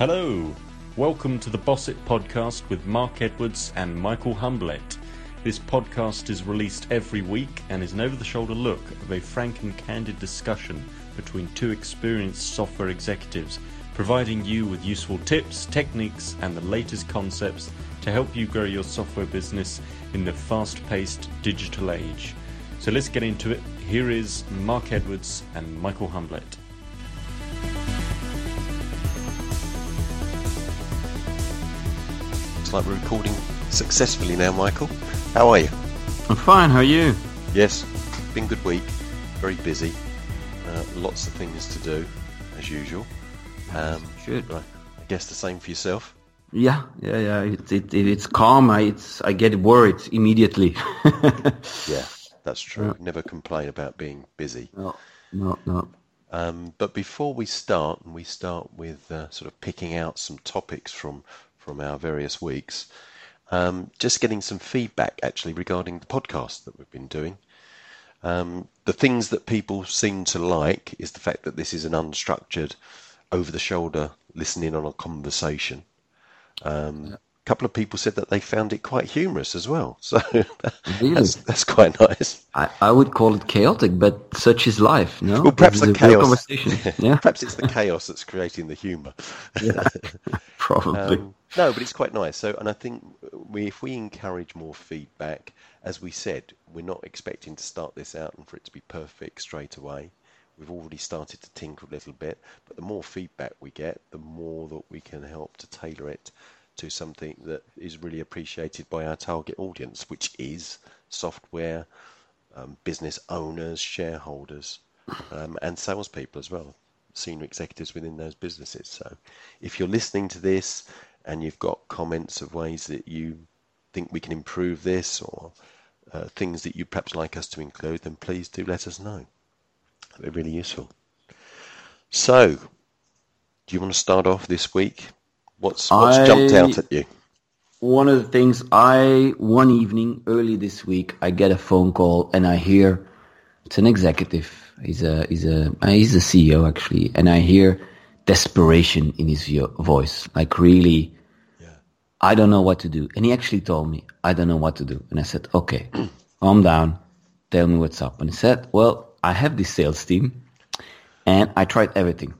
Hello, welcome to the Boss It podcast with Mark Edwards and Michael Humblet. This podcast is released every week and is an over the shoulder look of a frank and candid discussion between two experienced software executives, providing you with useful tips, techniques, and the latest concepts to help you grow your software business in the fast paced digital age. So let's get into it. Here is Mark Edwards and Michael Humblet. Looks like we're recording successfully now, Michael. How are you? I'm fine. How are you? Yes, been a good week. Very busy. Uh, lots of things to do, as usual. Um, but I I guess the same for yourself. Yeah, yeah, yeah. It, it, it, it's calm. I, it's, I get worried immediately. Yeah, that's true. Never complain about being busy. no, no, no. Um, but before we start, and we start with uh, sort of picking out some topics from from our various weeks, um, just getting some feedback actually regarding the podcast that we've been doing. Um, the things that people seem to like is the fact that this is an unstructured, over the shoulder listening on a conversation. Um, A couple of people said that they found it quite humorous as well, so Really? that's, that's quite nice. I, I would call it chaotic, but such is life, no? Well, perhaps the is a real chaos. conversation. Yeah, Perhaps it's the chaos that's creating the humour. yeah. probably. Um, no, but it's quite nice. So, and I think we, if we encourage more feedback, as we said, we're not expecting to start this out and for it to be perfect straight away. We've already started to tinker a little bit, but the more feedback we get, the more that we can help to tailor it to something that is really appreciated by our target audience, which is software um, business owners, shareholders, um, and salespeople as well, senior executives within those businesses. So, if you're listening to this and you've got comments of ways that you think we can improve this or uh, things that you'd perhaps like us to include, then please do let us know. They're really useful. So, do you want to start off this week? What's what's jumped out at you? One of the things I, one evening early this week, I get a phone call and I hear it's an executive. He's a, he's a, he's a CEO actually. And I hear desperation in his voice. Like really, yeah. I don't know what to do. And he actually told me, I don't know what to do. And I said, okay, calm down. Tell me what's up. And he said, well, I have this sales team and I tried everything.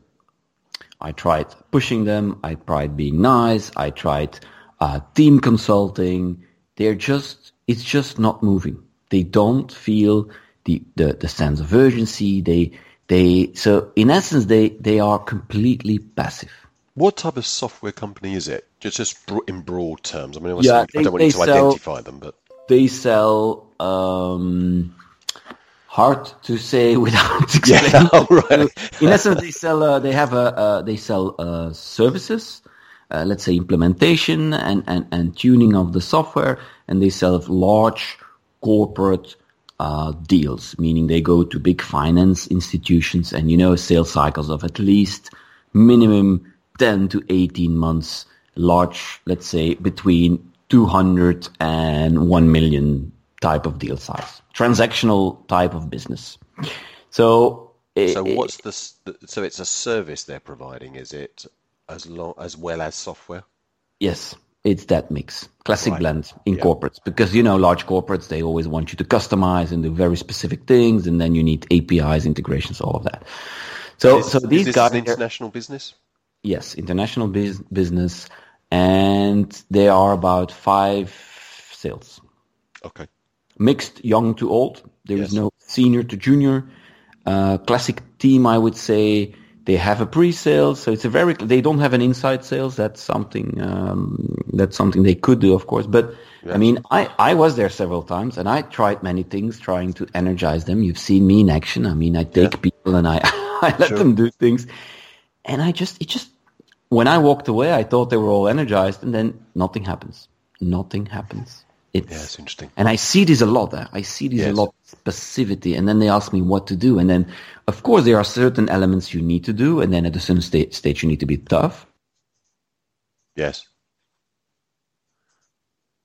I tried pushing them. I tried being nice. I tried uh, team consulting. They're just, it's just not moving. They don't feel the, the, the sense of urgency. They, they, so in essence, they, they are completely passive. What type of software company is it? Just, just in broad terms. I mean, I, Yeah, I they- don't want you to sell- identify them, but They sell, um, hard to say without Yeah, explaining. oh, right. In essence, they sell, uh, they have a, uh, they sell uh, services, uh, let's say implementation and, and, and tuning of the software, and they sell large corporate uh, deals, meaning they go to big finance institutions and, you know, sales cycles of at least minimum 10 to 18 months, large, let's say between 200 and 1 million type of deal size, transactional type of business. So, So what's the, the so it's a service they're providing, is it as long as well as software? Yes, it's that mix. Classic Right. blend in Yeah. corporates. Because, you know, large corporates, they always want you to customize and do very specific things. And then you need APIs, integrations, all of that. So, Is, so is these this guys, international business? yes, international bus- business. And they are about five sales. Okay. Mixed young to old. There is Yes. no senior to junior. Uh, classic team, I would say. They have a pre-sales, so it's a very. They don't have an inside sales. That's something. Um, that's something they could do, of course. But I mean, I I was there several times, and I tried many things trying to energize them. You've seen me in action. I mean, I take people and I I let Sure. them do things, and I just it just when I walked away, I thought they were all energized, and then nothing happens. Nothing happens. It's, Yeah, it's interesting. and I see this a lot. eh? I see this Yes. a lot, passivity. And then they ask me what to do. And then, of course, there are certain elements you need to do. And then at a certain sta- stage, you need to be tough Yes.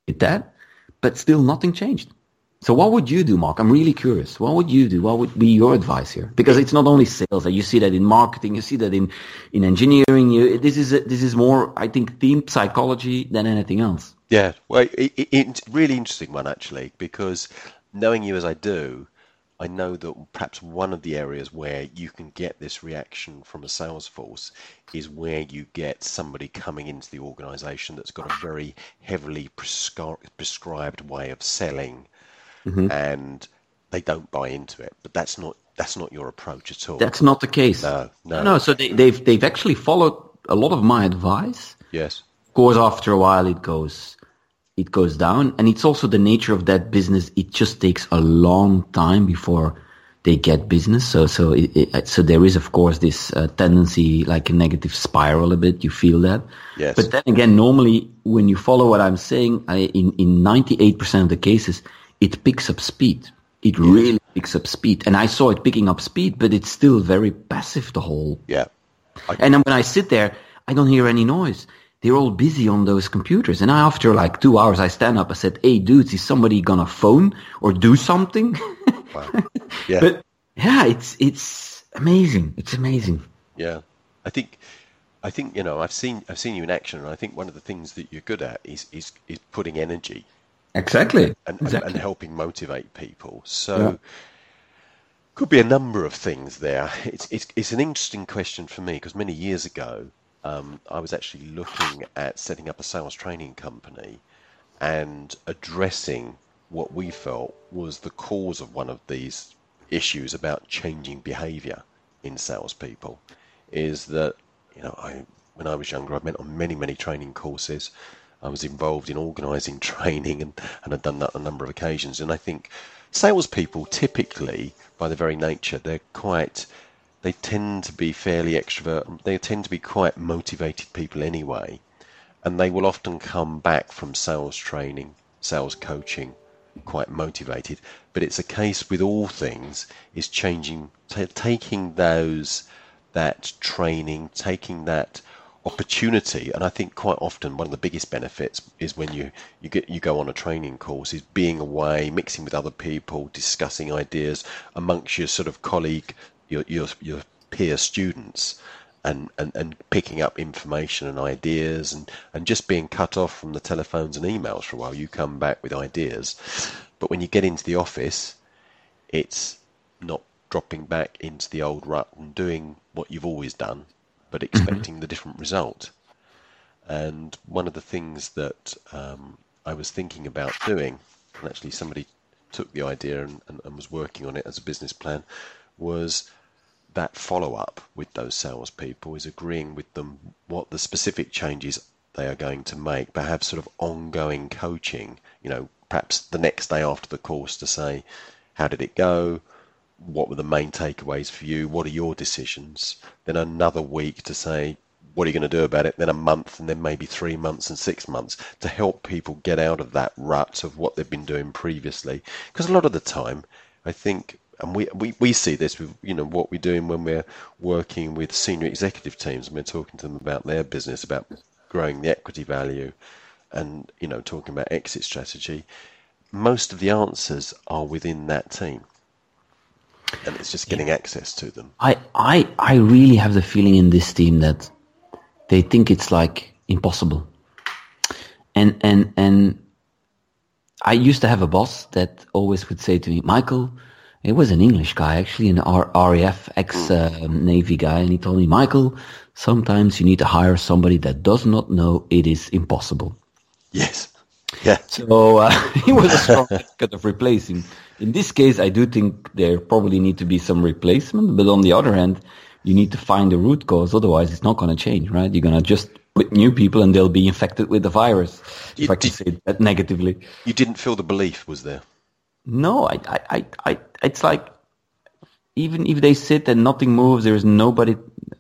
with that. But still, nothing changed. So what would you do, Mark? I'm really curious. What would you do? What would be your advice here? Because it's not only sales. That you see that in marketing. You see that in, in engineering. You, this is a, this is more, I think, team psychology than anything else. Yeah, well, it, it, it's really interesting one actually because knowing you as I do, I know that perhaps one of the areas where you can get this reaction from a sales force is where you get somebody coming into the organization that's got a very heavily prescri- prescribed way of selling Mm-hmm. and they don't buy into it. But that's not that's not your approach at all. That's not the case. No, no. No, so they, they've they've actually followed a lot of my advice. yes. Of course, after a while, it goes it goes down, and it's also the nature of that business. It just takes a long time before they get business. So so it, it, so there is of course this uh, tendency, like a negative spiral, a bit. You feel that. Yes. But then again, normally when you follow what I'm saying, I, in in 98% of the cases, it picks up speed. It really picks up speed, and I saw it picking up speed, but it's still very passive. The whole Yeah. and then when I sit there, I don't hear any noise. They're all busy on those computers. And I, after like two hours, I stand up. I said, "Hey, dudes, is somebody gonna phone or do something?" Wow. Yeah. but yeah, it's it's amazing. It's amazing. Yeah, I think, I think you know, I've seen I've seen you in action, and I think one of the things that you're good at is is is putting energy Exactly. and and, exactly. and helping motivate people. So. Yeah. Could be a number of things there. It's it's it's an interesting question for me because many years ago, um, I was actually looking at setting up a sales training company and addressing what we felt was the cause of one of these issues about changing behaviour in salespeople. Is that you know I when I was younger I went on many many training courses. I was involved in organising training and, and I'd done that on a number of occasions. And I think salespeople typically, by their very nature, they're quite they tend to be fairly extrovert. They tend to be quite motivated people anyway, and they will often come back from sales training, sales coaching, quite motivated. But it's a case with all things is changing, t- taking those that training, taking that opportunity and I think quite often one of the biggest benefits is when you you get you go on a training course is being away mixing with other people discussing ideas amongst your sort of colleague your your, your peer students and, and, and picking up information and ideas and, and just being cut off from the telephones and emails for a while. You come back with ideas. But when you get into the office it's not dropping back into the old rut and doing what you've always done but expecting the different result. And one of the things that um, I was thinking about doing, and actually somebody took the idea and, and, and was working on it as a business plan, was that follow up with those salespeople is agreeing with them what the specific changes they are going to make, have sort of ongoing coaching, you know, perhaps the next day after the course to say, how did it go? what were the main takeaways for you? What are your decisions? Then another week to say, what are you going to do about it? Then a month, and then maybe three months and six months to help people get out of that rut of what they've been doing previously. Because a lot of the time, I think, and we, we, we see this with you know what we're doing when we're working with senior executive teams and we're talking to them about their business, about growing the equity value, and you know talking about exit strategy. Most of the answers are within that team and it's just getting access to them. I, I, I really have the feeling in this team that they think it's like impossible. And, and, and I used to have a boss that always would say to me, Michael, it was an English guy, actually, an R- RAF ex-Navy guy, and he told me, Michael, sometimes you need to hire somebody that does not know it is impossible. Yes. Yeah. So uh, he was a strong advocate of replacing. In this case, I do think there probably need to be some replacement, but on the other hand, you need to find the root cause. Otherwise, it's not going to change, right? You're going to just put new people and they'll be infected with the virus, You if I can did- say that negatively. You didn't feel the belief was there. No, I, I, I, I, it's like even if they sit and nothing moves, there is nobody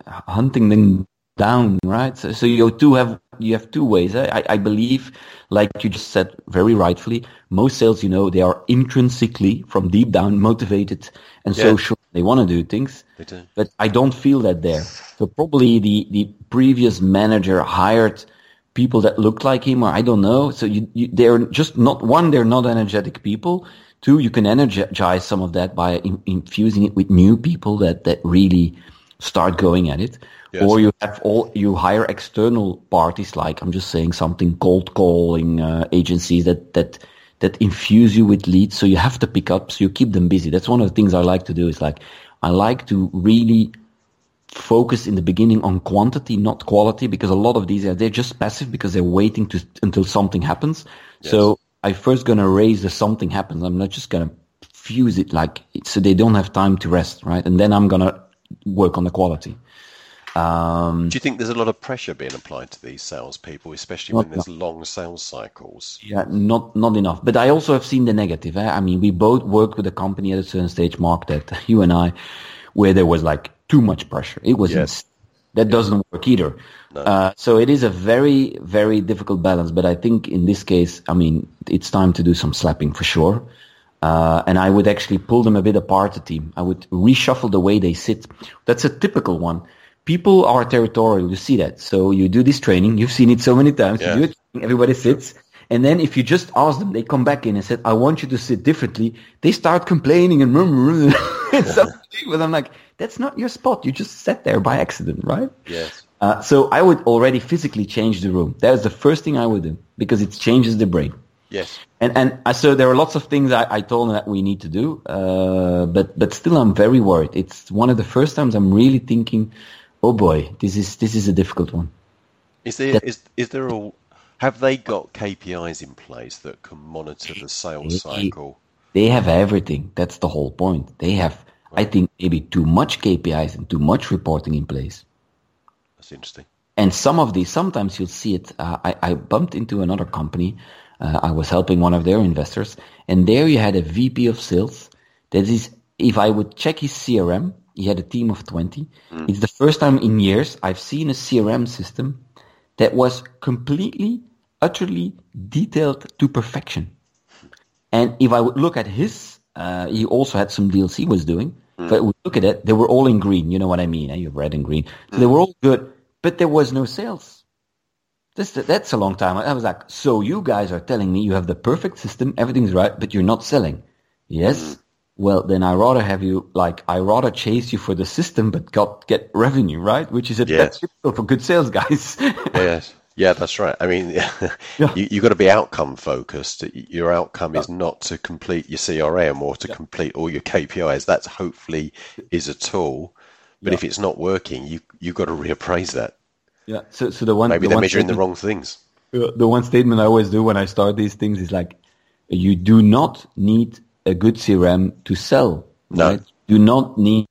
hunting them down, right? So, so you do have you have two ways. I, I- I believe, like you just said very rightfully, most sales, you know, they are intrinsically from deep down motivated and Yeah. social. They want to do things, do. but I don't feel that there. So probably the the previous manager hired people that looked like him, or I don't know. So you, you they're just not one. They're not energetic people. Two, you can energize some of that by in, infusing it with new people that, that really start going at it. Yes. Or you have all you hire external parties, like I'm just saying something, cold calling uh, agencies that that that infuse you with leads. So you have to pick up, so you keep them busy. That's one of the things I like to do. Is like I like to really focus in the beginning on quantity, not quality, because a lot of these are they're just passive because they're waiting to until something happens. Yes. So I first gonna raise the something happens. I'm not just gonna fuse it like so they don't have time to rest, right? And then I'm gonna work on the quality. Um, Do you think there's a lot of pressure being applied to these salespeople, especially when there's enough. long sales cycles? Yeah, not not enough. But I also have seen the negative. Eh? I mean, we both worked with a company at a certain stage, Mark, that you and I, where there was like too much pressure. It was yes. That doesn't work either. No. Uh, so it is a very very difficult balance. But I think in this case, I mean, it's time to do some slapping for sure. Uh, and I would actually pull them a bit apart, the team. I would reshuffle the way they sit. That's a typical one people are territorial. You see that. So you do this training. You've seen it so many times. Yeah. You do it, everybody sits. And then if you just ask them, they come back in and said, I want you to sit differently. They start complaining and murmuring and stuff. But I'm like, that's not your spot. You just sat there by accident, right? Yes. Uh, so I would already physically change the room. That is the first thing I would do because it changes the brain. Yes. And and uh, so there are lots of things I, I told them that we need to do, uh, but but still I'm very worried. It's one of the first times I'm really thinking oh boy, this is this is a difficult one. Is there that, is is there all have they got KPIs in place that can monitor the sales cycle? They have everything. That's the whole point. They have, right. I think, maybe too much KPIs and too much reporting in place. That's interesting. And some of these, sometimes you'll see it. Uh, I, I bumped into another company. Uh, I was helping one of their investors, and there you had a VP of sales. That is, if I would check his CRM, he had a team of 20. Mm. It's the first time in years I've seen a CRM system that was completely, utterly detailed to perfection. And if I would look at his, uh, he also had some deals he was doing. Mm. But look at it, they were all in green. You know what I mean? Eh? You have red and green. So mm. they were all good, but there was no sales. This, that's a long time. I was like, so you guys are telling me you have the perfect system, everything's right, but you're not selling. Yes, mm well, then I rather have you like I rather chase you for the system, but got get revenue, right? Which is a yes. typical for good sales guys. yes, yeah, that's right. I mean, yeah. you you got to be outcome focused. Your outcome is not to complete your CRM or to yeah. complete all your KPIs. That's hopefully is a tool, but yeah. if it's not working, you you've got to reappraise that. Yeah. So so the one maybe the they're measuring the wrong things. Uh, the one statement I always do when I start these things is like, you do not need a good CRM to sell. No. Right? Do not need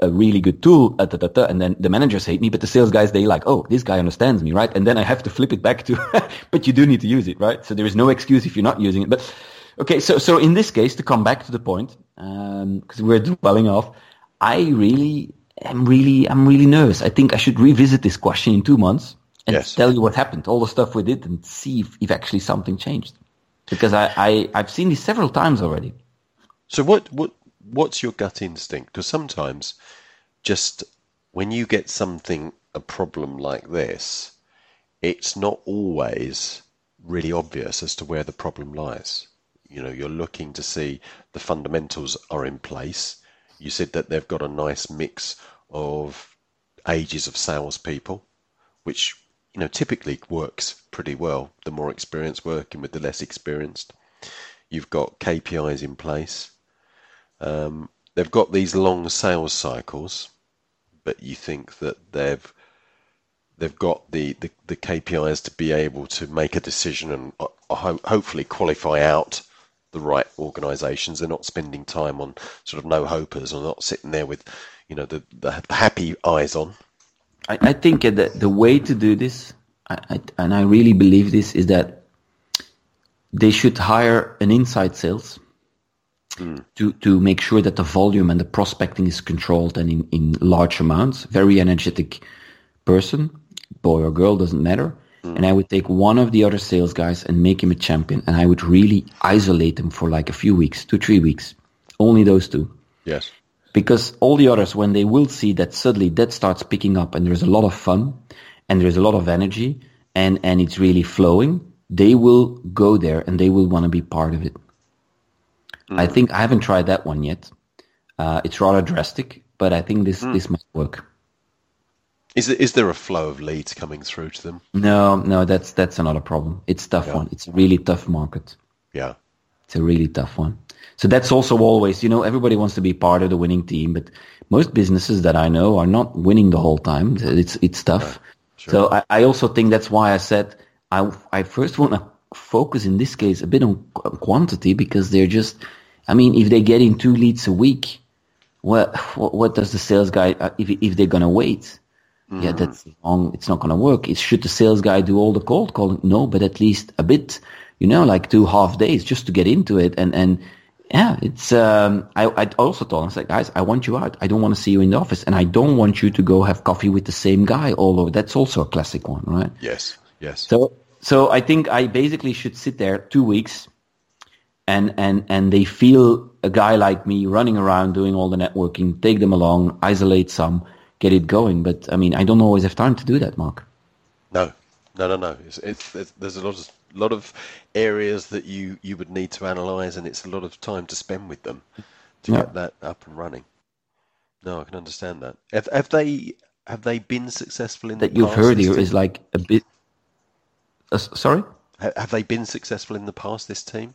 a really good tool, uh, da, da, da, and then the managers hate me, but the sales guys, they like, oh, this guy understands me, right? And then I have to flip it back to, but you do need to use it, right? So there is no excuse if you're not using it. But okay, so so in this case, to come back to the point, because um, we're dwelling off, I really am really I'm really nervous. I think I should revisit this question in two months and yes. tell you what happened, all the stuff we did, and see if, if actually something changed. Because I, I I've seen this several times already. So what what what's your gut instinct? Because sometimes, just when you get something a problem like this, it's not always really obvious as to where the problem lies. You know, you're looking to see the fundamentals are in place. You said that they've got a nice mix of ages of salespeople, which you know, typically works pretty well. The more experienced working with the less experienced. You've got KPIs in place. Um, they've got these long sales cycles, but you think that they've they've got the, the, the KPIs to be able to make a decision and uh, ho- hopefully qualify out the right organisations. They're not spending time on sort of no hopers or not sitting there with, you know, the, the happy eyes on. I, I think that the way to do this, I, I, and I really believe this, is that they should hire an inside sales mm. to, to make sure that the volume and the prospecting is controlled and in, in large amounts. Very energetic person, boy or girl, doesn't matter. Mm. And I would take one of the other sales guys and make him a champion. And I would really isolate him for like a few weeks, two, three weeks. Only those two. Yes because all the others, when they will see that suddenly that starts picking up and there's a lot of fun and there's a lot of energy and and it's really flowing, they will go there and they will want to be part of it. Mm. I think I haven't tried that one yet. Uh, it's rather drastic, but I think this mm. this might work. Is there, is there a flow of leads coming through to them? No, no, that's that's another problem. It's tough yeah. one. It's a really tough market. Yeah, it's a really tough one. So that's also always, you know, everybody wants to be part of the winning team, but most businesses that I know are not winning the whole time. It's it's tough. Sure. So I, I also think that's why I said I I first want to focus in this case a bit on quantity because they're just, I mean, if they get in two leads a week, what what, what does the sales guy uh, if if they're gonna wait? Mm. Yeah, that's long. It's not gonna work. It, should the sales guy do all the cold calling? No, but at least a bit. You know, like two half days just to get into it and and yeah, it's. Um, I I also told him, I was like, guys, I want you out. I don't want to see you in the office, and I don't want you to go have coffee with the same guy all over. That's also a classic one, right? Yes, yes. So so I think I basically should sit there two weeks, and and and they feel a guy like me running around doing all the networking. Take them along, isolate some, get it going. But I mean, I don't always have time to do that, Mark. No, no, no, no. It's, it's, it's there's a lot of lot of areas that you, you would need to analyze, and it's a lot of time to spend with them to yeah. get that up and running. No, I can understand that. Have, have they have they been successful in that? you've heard here is like a bit. Uh, sorry. Have they been successful in the past? This team.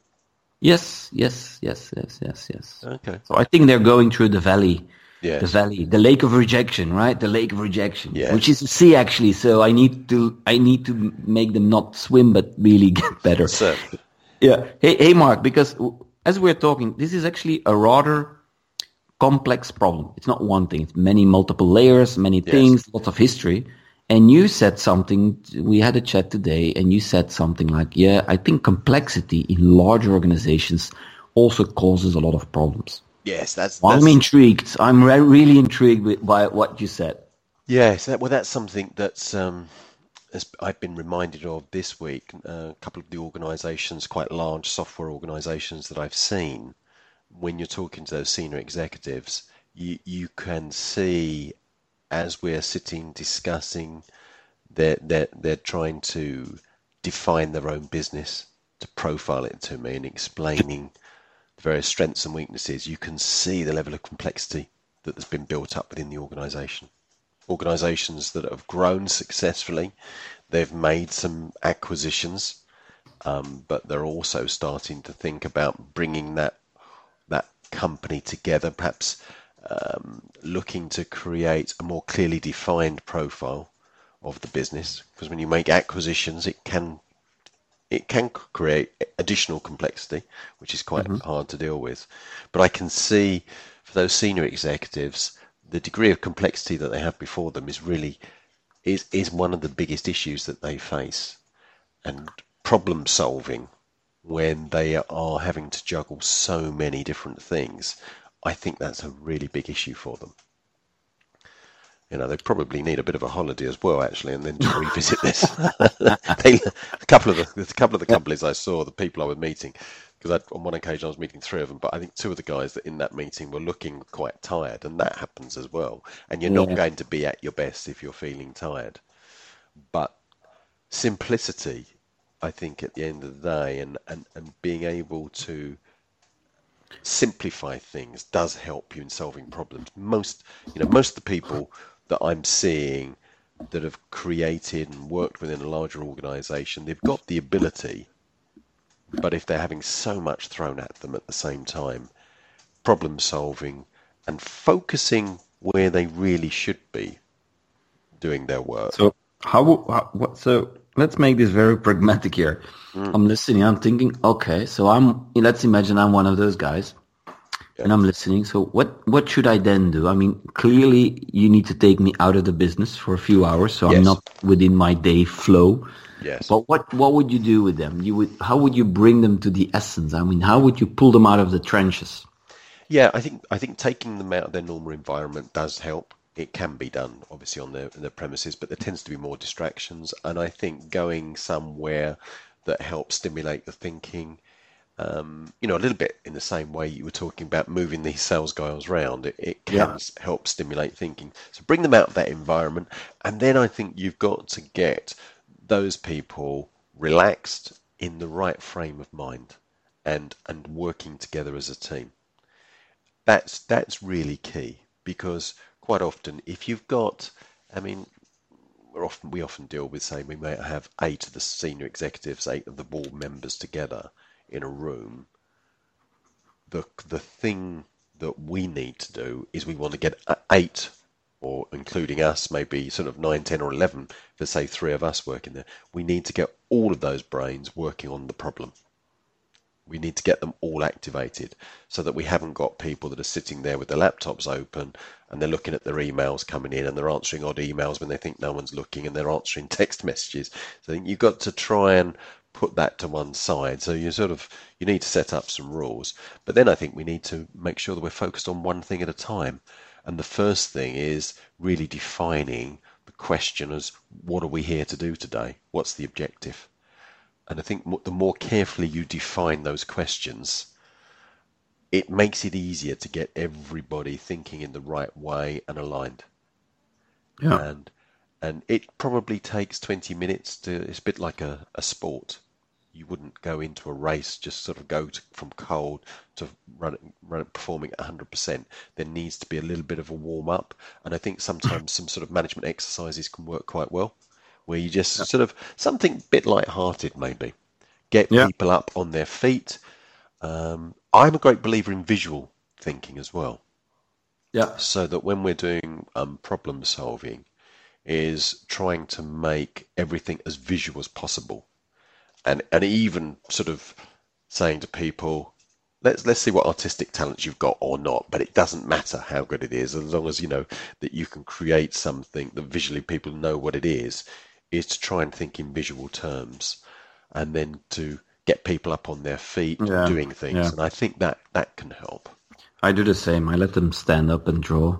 Yes, yes, yes, yes, yes, yes. Okay. So I think they're going through the valley yes. the valley, the lake of rejection, right? The lake of rejection, yes. which is a sea actually. So I need to, I need to make them not swim, but really get better. So. Yeah. Hey, hey, Mark, because as we're talking, this is actually a rather complex problem. It's not one thing. It's many multiple layers, many things, yes. lots of history. And you said something, we had a chat today, and you said something like, yeah, I think complexity in large organizations also causes a lot of problems. Yes, that's. Well, that's... I'm intrigued. I'm re- really intrigued with, by what you said. Yes, that, well, that's something that's um, as I've been reminded of this week. Uh, a couple of the organisations, quite large software organisations that I've seen, when you're talking to those senior executives, you you can see as we're sitting discussing, they're they're they're trying to define their own business, to profile it to me, and explaining the various strengths and weaknesses, you can see the level of complexity that has been built up within the organization. Organizations that have grown successfully, they've made some acquisitions, um, but they're also starting to think about bringing that that company together, perhaps um, looking to create a more clearly defined profile of the business. Because when you make acquisitions, it can it can create additional complexity, which is quite mm-hmm. hard to deal with. But I can see for those senior executives, the degree of complexity that they have before them is really is is one of the biggest issues that they face, and problem solving when they are having to juggle so many different things. I think that's a really big issue for them you know, they probably need a bit of a holiday as well, actually, and then to revisit this. they, a couple of the a couple of the companies I saw, the people I was meeting, because on one occasion I was meeting three of them, but I think two of the guys that in that meeting were looking quite tired, and that happens as well. And you're yeah. not going to be at your best if you're feeling tired. But simplicity, I think, at the end of the day, and and, and being able to simplify things does help you in solving problems. Most, you know, most of the people that I'm seeing that have created and worked within a larger organization, they've got the ability, but if they're having so much thrown at them at the same time, problem solving and focusing where they really should be doing their work. So how, how what so let's make this very pragmatic here. Mm. I'm listening, I'm thinking, okay, so I'm let's imagine I'm one of those guys yeah. and I'm listening. So what what should I then do? I mean, clearly you need to take me out of the business for a few hours, so yes. I'm not within my day flow. Yes. But what what would you do with them? You would how would you bring them to the essence? I mean, how would you pull them out of the trenches? Yeah, I think I think taking them out of their normal environment does help. It can be done, obviously, on the, their premises, but there tends to be more distractions. And I think going somewhere that helps stimulate the thinking, um, you know, a little bit in the same way you were talking about moving these sales guys around. It, it can yeah. help stimulate thinking. So bring them out of that environment, and then I think you've got to get those people relaxed in the right frame of mind and and working together as a team. That's that's really key because quite often if you've got I mean we're often we often deal with saying we may have eight of the senior executives, eight of the board members together in a room. The the thing that we need to do is we want to get eight or including us, maybe sort of 9, 10 or 11, for say three of us working there, we need to get all of those brains working on the problem. We need to get them all activated so that we haven't got people that are sitting there with their laptops open and they're looking at their emails coming in and they're answering odd emails when they think no one's looking and they're answering text messages. So you've got to try and put that to one side. So you sort of you need to set up some rules. But then I think we need to make sure that we're focused on one thing at a time. And the first thing is really defining the question as what are we here to do today? What's the objective? And I think the more carefully you define those questions, it makes it easier to get everybody thinking in the right way and aligned. Yeah. And and it probably takes 20 minutes to it's a bit like a, a sport you wouldn't go into a race just sort of go to, from cold to run, run performing 100%. There needs to be a little bit of a warm up, and I think sometimes some sort of management exercises can work quite well, where you just sort of something bit light-hearted maybe, get yeah. people up on their feet. Um, I'm a great believer in visual thinking as well. Yeah. So that when we're doing um, problem solving, is trying to make everything as visual as possible and and even sort of saying to people, let's let's see what artistic talents you've got or not. But it doesn't matter how good it is, as long as you know that you can create something that visually people know what it is. Is to try and think in visual terms, and then to get people up on their feet yeah, doing things. Yeah. And I think that that can help. I do the same. I let them stand up and draw.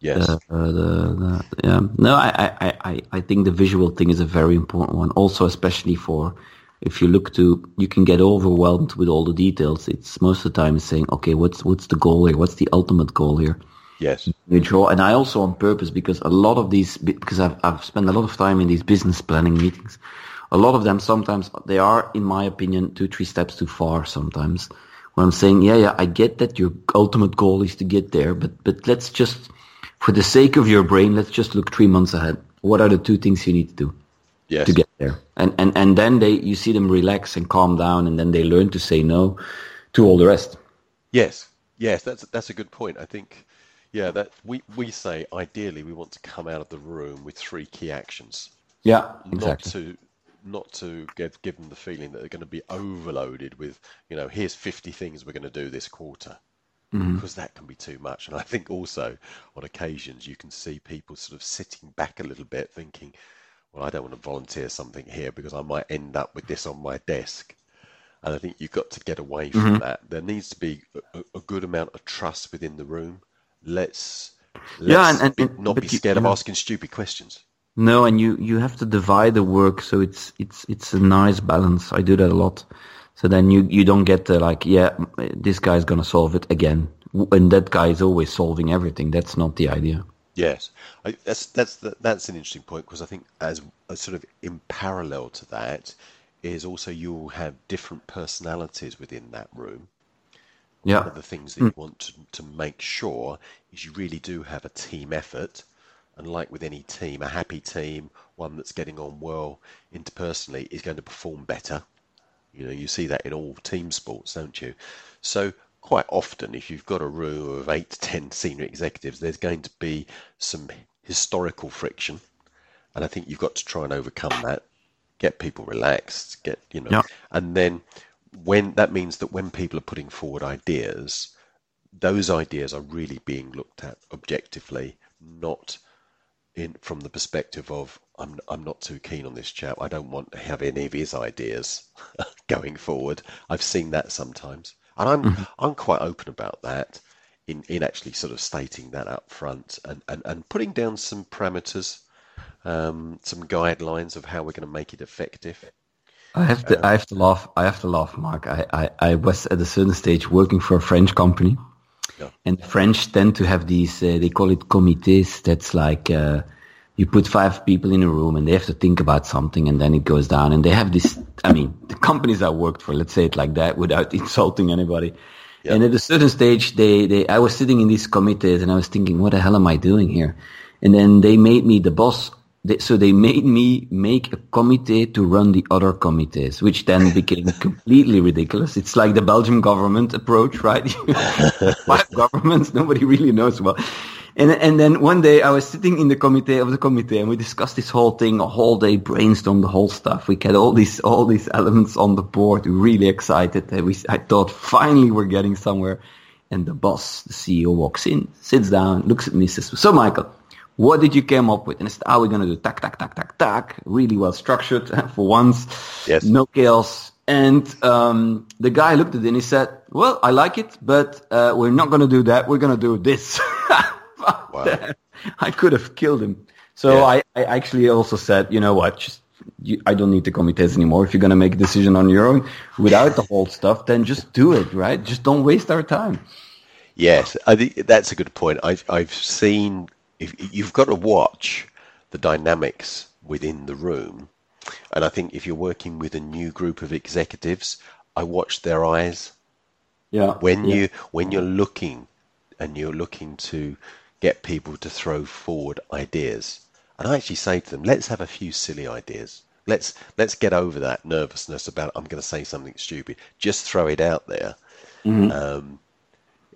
Yes. Uh, the, the, yeah. No, I, I, I, I think the visual thing is a very important one. Also, especially for if you look to, you can get overwhelmed with all the details. It's most of the time saying, okay, what's what's the goal here? What's the ultimate goal here? Yes. You draw, and I also on purpose because a lot of these, because I've I've spent a lot of time in these business planning meetings. A lot of them sometimes they are, in my opinion, two three steps too far. Sometimes when I'm saying, yeah, yeah, I get that your ultimate goal is to get there, but but let's just, for the sake of your brain, let's just look three months ahead. What are the two things you need to do? Yes. to get there. And, and, and then they, you see them relax and calm down and then they learn to say no to all the rest. Yes. Yes. That's, that's a good point. I think, yeah, that we, we say ideally we want to come out of the room with three key actions. Yeah, exactly. Not to, not to give, give them the feeling that they're going to be overloaded with, you know, here's 50 things we're going to do this quarter. Mm-hmm. Because that can be too much. And I think also on occasions you can see people sort of sitting back a little bit thinking, well, I don't want to volunteer something here because I might end up with this on my desk. And I think you've got to get away from mm-hmm. that. There needs to be a, a, good amount of trust within the room. Let's, let's yeah, and, and, be, not be scared you, of asking stupid questions. No, and you, you have to divide the work so it's it's it's a nice balance. I do that a lot. So then you, you don't get the like, yeah, this guy's gonna solve it again, and that guy is always solving everything. That's not the idea. Yes, I, that's that's that's an interesting point because I think as a sort of in parallel to that is also you'll have different personalities within that room. Yeah. One of the things that mm. you want to, to make sure is you really do have a team effort. And like with any team, a happy team, one that's getting on well interpersonally, is going to perform better. You know, you see that in all team sports, don't you? So quite often, if you've got a room of eight to ten senior executives, there's going to be some historical friction, and I think you've got to try and overcome that. Get people relaxed, get you know, and then when that means that when people are putting forward ideas, those ideas are really being looked at objectively, not in from the perspective of I'm I'm not too keen on this chap. I don't want to have any of his ideas going forward. I've seen that sometimes. And I'm mm-hmm. I'm quite open about that in, in actually sort of stating that up front and, and, and putting down some parameters, um, some guidelines of how we're going to make it effective. I have to um, I have to laugh I have to laugh, Mark. I, I, I was at a certain stage working for a French company. Yeah. And French tend to have these, uh, they call it comités. That's like, uh, you put five people in a room and they have to think about something and then it goes down and they have this, I mean, the companies I worked for, let's say it like that without insulting anybody. Yeah. And at a certain stage, they, they, I was sitting in these committees and I was thinking, what the hell am I doing here? And then they made me the boss. They, so they made me make a committee to run the other committees, which then became completely ridiculous. It's like the Belgian government approach, right? Five governments, nobody really knows well. And, and then one day I was sitting in the committee of the committee and we discussed this whole thing, a whole day, brainstormed the whole stuff. We had all these, all these elements on the board. We really excited. And we, I thought finally we're getting somewhere. And the boss, the CEO walks in, sits down, looks at me, says, so Michael, what did you come up with? And I said, how are we going to do tack, tack, tack, tack, tack. Really well structured for once. Yes. No chaos. And um, the guy looked at it and he said, well, I like it, but uh, we're not going to do that. We're going to do this. Wow. I could have killed him. So Yeah. I, I actually also said, you know what, just you, I don't need the committees anymore. If you're going to make a decision on your own without the whole stuff, then just do it, right? Just don't waste our time. Yes, I think that's a good point. I've I've seen if you've got to watch the dynamics within the room, and I think if you're working with a new group of executives, I watch their eyes Yeah. when yeah. you when you're looking and you're looking to get people to throw forward ideas. And I actually say to them, let's have a few silly ideas. Let's let's get over that nervousness about I'm going to say something stupid. Just throw it out there. Um,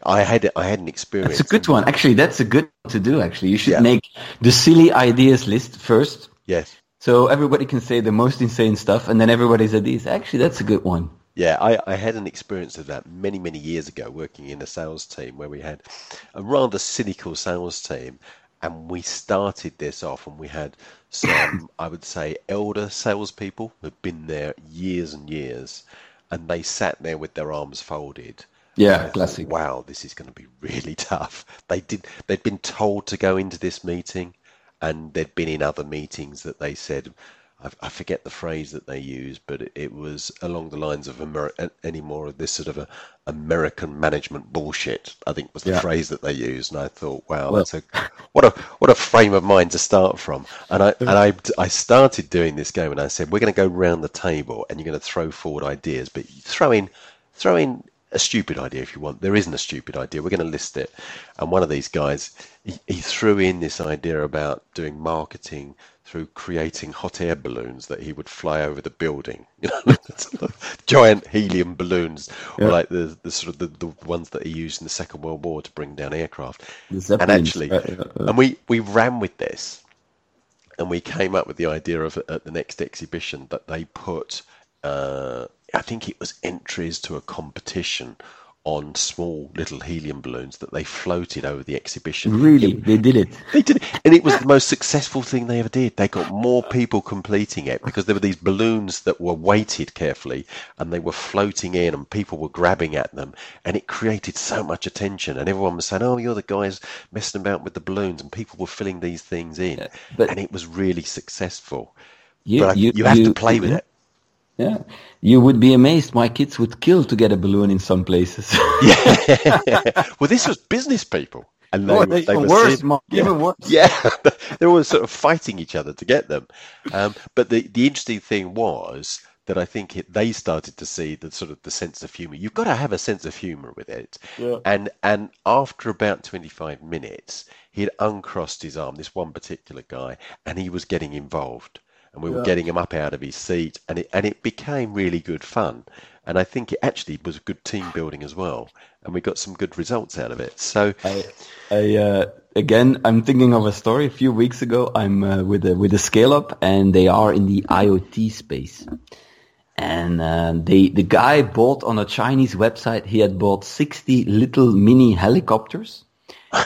I had I had an experience. That's a good one. Actually, that's a good one to do. Actually, you should Yeah. make the silly ideas list first, Yes. so everybody can say the most insane stuff, and then everybody's these. Actually, that's a good one. Yeah, I, I had an experience of that many, many years ago working in a sales team where we had a rather cynical sales team and we started this off and we had some, I would say, elder salespeople who'd been there years and years and they sat there with their arms folded. Yeah, thought, classic. wow, this is going to be really tough. They did, they'd been told to go into this meeting and they'd been in other meetings that they said, I, I forget the phrase that they used, but it, it was along the lines of Amer- any more of this sort of a American management bullshit. I think was the Yeah. phrase that they used, and I thought, wow, Well- that's a what a what a frame of mind to start from. And I and I I started doing this game, and I said, we're going to go round the table, and you're going to throw forward ideas, but throw in throw in a stupid idea if you want. There isn't a stupid idea. We're going to list it. And one of these guys, he, he threw in this idea about doing marketing through creating hot air balloons that he would fly over the building. You know, giant helium balloons, or like the, the sort of the, the ones that he used in the Second World War to bring down aircraft. And actually, yeah, yeah. and we, we ran with this and we came up with the idea of at the next exhibition that they put uh, I think it was entries to a competition on small little helium balloons that they floated over the exhibition. Really, they did it. They did, it, and it was the most successful thing they ever did. They got more people completing it because there were these balloons that were weighted carefully, and they were floating in, and people were grabbing at them, and it created so much attention. And everyone was saying, "Oh, you're the guys messing about with the balloons," and people were filling these things in, Yeah, but- and it was really successful. You, but I- you, have to play with it. Yeah, you would be amazed. My kids would kill to get a balloon in some places. yeah. well, this was business people. And they, Oh, were- they- they even were worse, Mark, yeah, even worse. Yeah, they were sort of fighting each other to get them. Um, but the, the interesting thing was that I think it, they started to see the sort of the sense of humor. You've got to have a sense of humor with it. Yeah. And and after about 25 minutes, he had uncrossed his arm, this one particular guy, and he was getting involved. And we were getting him up out of his seat, and it and it became really good fun. And I think it actually was good team building as well, and we got some good results out of it. So I, I uh, again, I'm thinking of a story. A few weeks ago, I'm uh, with a with a scale up, and they are in the IoT space. And uh, they the guy bought on a Chinese website. He had bought 60 little mini helicopters,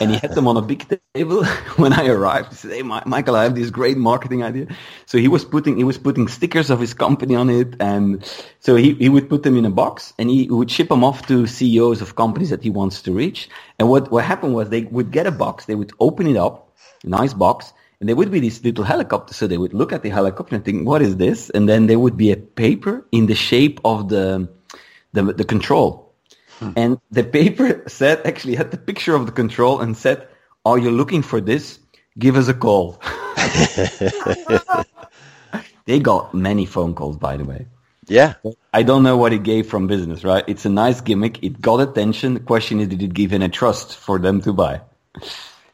and he had them on a big table. when I arrived, he said, "Hey, Mi- Michael, I have this great marketing idea." So he was putting he was putting stickers of his company on it, and so he, he would put them in a box, and he would ship them off to CEOs of companies that he wants to reach. And what what happened was they would get a box, they would open it up, a nice box, and there would be these little helicopters. So they would look at the helicopter and think, "What is this?" And then there would be a paper in the shape of the the, the control. And the paper said, actually had the picture of the control and said, are you looking for this? Give us a call. they got many phone calls, by the way. Yeah. I don't know what it gave from business, right? It's a nice gimmick. It got attention. The question is, did it give any trust for them to buy?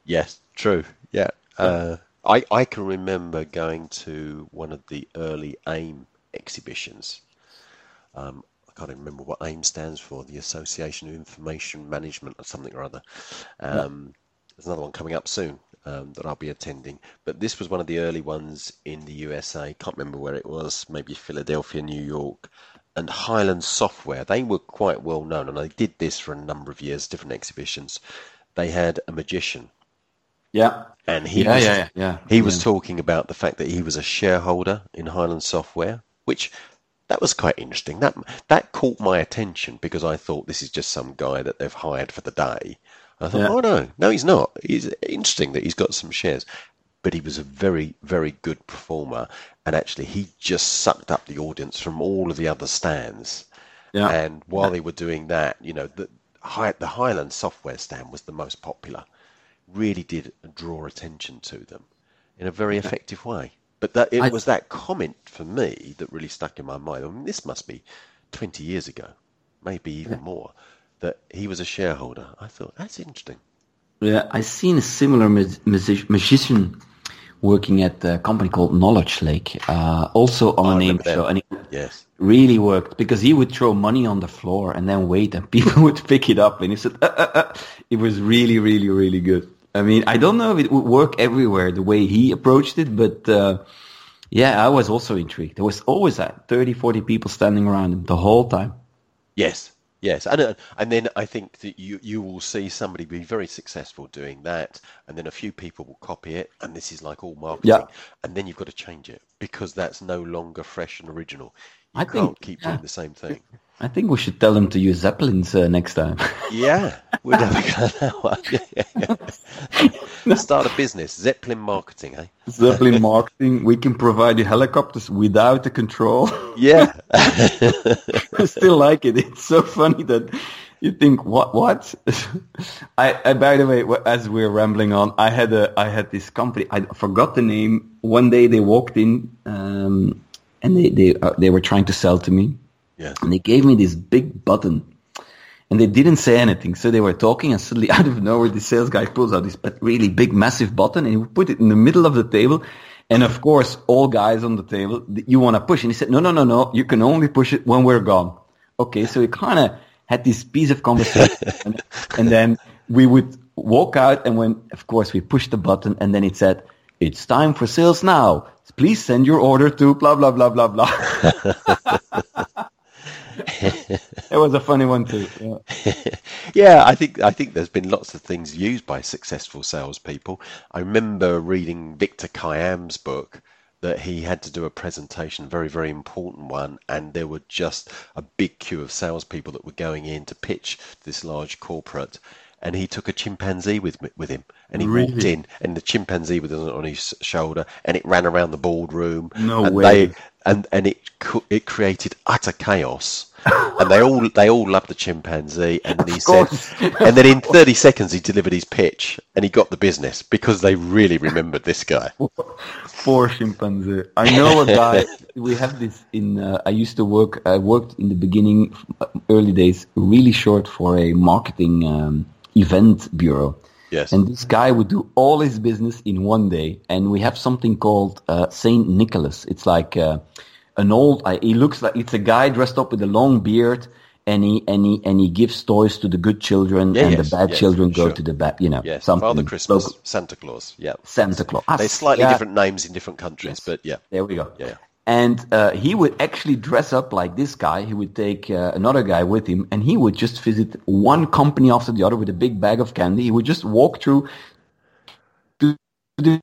Yes, true. Yeah. Uh, I, I can remember going to one of the early AIM exhibitions. Um, I can't even remember what AIM stands for, the Association of Information Management or something or other. Um, There's another one coming up soon um, that I'll be attending. But this was one of the early ones in the USA. Can't remember where it was, maybe Philadelphia, New York. And Hyland Software, they were quite well known, and they did this for a number of years, different exhibitions. They had a magician Yeah. and he Yeah, was, yeah, yeah, yeah. he was talking about the fact that he was a shareholder in Hyland Software, which that was quite interesting. That that caught my attention because I thought this is just some guy that they've hired for the day. I thought, Yeah. oh no, no, he's not. He's interesting that he's got some shares, but he was a very, very good performer, and actually he just sucked up the audience from all of the other stands. Yeah. And while they were doing that, you know, the the Hyland software stand was the most popular. Really did draw attention to them in a very effective way. But that it I- was that comment for me that really stuck in my mind. I mean, this must be 20 years ago, maybe even more, that he was a shareholder. I thought that's interesting. Yeah, I seen a similar magician working at a company called KnowledgeLake, uh, also on I a name show, and it Yes. really worked because he would throw money on the floor and then wait, and people would pick it up, and he said, uh, uh, uh. "It was really, really, really good." I mean, I don't know if it would work everywhere the way he approached it, but uh, yeah, I was also intrigued. There was always that 30, 40 people standing around him the whole time. Yes, yes, and uh, and then I think that you you will see somebody be very successful doing that, and then a few people will copy it, and this is like all marketing, Yeah. and then you've got to change it because that's no longer fresh and original. You I can't think- keep yeah. doing the same thing. I think we should tell them to use zeppelins uh, next time. Yeah, we're have a go at that one. Yeah, yeah. Start a business, Zeppelin marketing, eh? Zeppelin marketing, we can provide you helicopters without the control. Yeah, I still like it. It's so funny that you think, what, what? I, I, by the way, as we're rambling on, I had a, I had this company, I forgot the name. One day they walked in, um, and they, they, uh, they were trying to sell to me yeah. and they gave me this big button and they didn't say anything. So they were talking and suddenly out of nowhere, the sales guy pulls out this really big, massive button and he put it in the middle of the table. And of course, all guys on the table, you want to push. And he said, no, no, no, no, you can only push it when we're gone. Okay. So we kind of had this piece of conversation and, and then we would walk out and when, of course, we pushed the button and then it said, it's time for sales now. Please send your order to blah, blah, blah, blah, blah. It was a funny one too. Yeah. Yeah, I think I think there's been lots of things used by successful salespeople. I remember reading Victor Kiam's book that he had to do a presentation, a very very important one, and there were just a big queue of salespeople that were going in to pitch this large corporate, and he took a chimpanzee with with him, and he walked in, and the chimpanzee was on on his shoulder, and it ran around the boardroom. No and way. They, and and it it created utter chaos. And they all they all loved the chimpanzee. And then he said, and then in 30 seconds he delivered his pitch, and he got the business because they really remembered this guy. Poor chimpanzee. I know a guy. we have this in. Uh, I used to work. I worked in the beginning, uh, early days, really short for a marketing um, event bureau. Yes. And this guy would do all his business in one day. And we have something called uh, Saint Nicholas. It's like uh, an old. Uh, he looks like it's a guy dressed up with a long beard. And he, and he and he gives toys to the good children, Yeah, and yes, the bad yes, children go sure. to the bad. You know, Yes, something. Father Christmas, local- Santa Claus. Yeah, Santa Claus. they're slightly Yeah. different names in different countries, but yeah, There we go. Yeah, yeah. And uh, he would actually dress up like this guy. He would take uh, another guy with him, and he would just visit one company after the other with a big bag of candy. He would just walk through. To the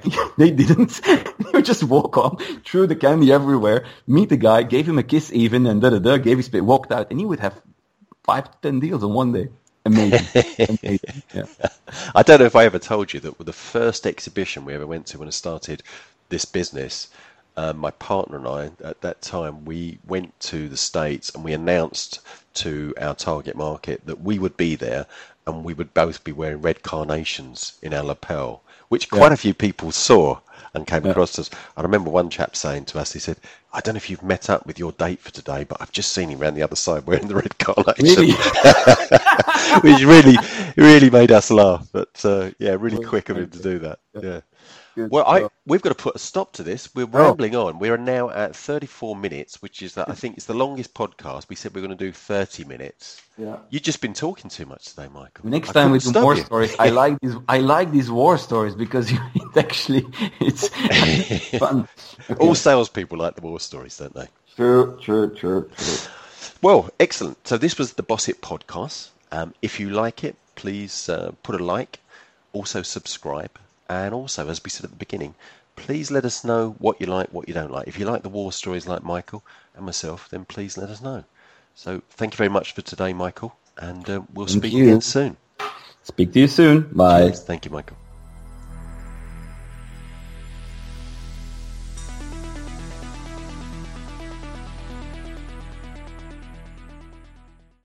they didn't. they would just walk on, threw the candy everywhere, meet the guy, gave him a kiss even, and da da da, gave his pay, walked out, and he would have five to ten deals in one day. Amazing. Amazing. Yeah. I don't know if I ever told you that the first exhibition we ever went to when I started this business, um, my partner and I, at that time, we went to the States and we announced to our target market that we would be there and we would both be wearing red carnations in our lapel, which quite a few people saw and came across us. I remember one chap saying to us, he said, I don't know if you've met up with your date for today, but I've just seen him around the other side wearing the red carnation. Really? Which really, really made us laugh. But uh, yeah, really quick of him to do that. Yeah. Good Well, I we've got to put a stop to this. We're Oh. rambling on. We are now at 34 minutes, which is that I think it's the longest podcast. We said we are going to do 30 minutes. Yeah. You've just been talking too much today, Michael. Next I time we do stop war you. stories. I like these. I like these war stories because it actually it's fun. Okay. All salespeople like the war stories, don't they? True, true, true, true. Well, excellent. So this was the Boss It podcast. Um, if you like it, please uh, put a like, also subscribe, and also, as we said at the beginning, please let us know what you like, what you don't like. If you like the war stories like Michael and myself, then please let us know. So thank you very much for today, Michael, and uh, we'll Thank speak you. again soon. Speak to you soon. Bye. Thank you, Michael.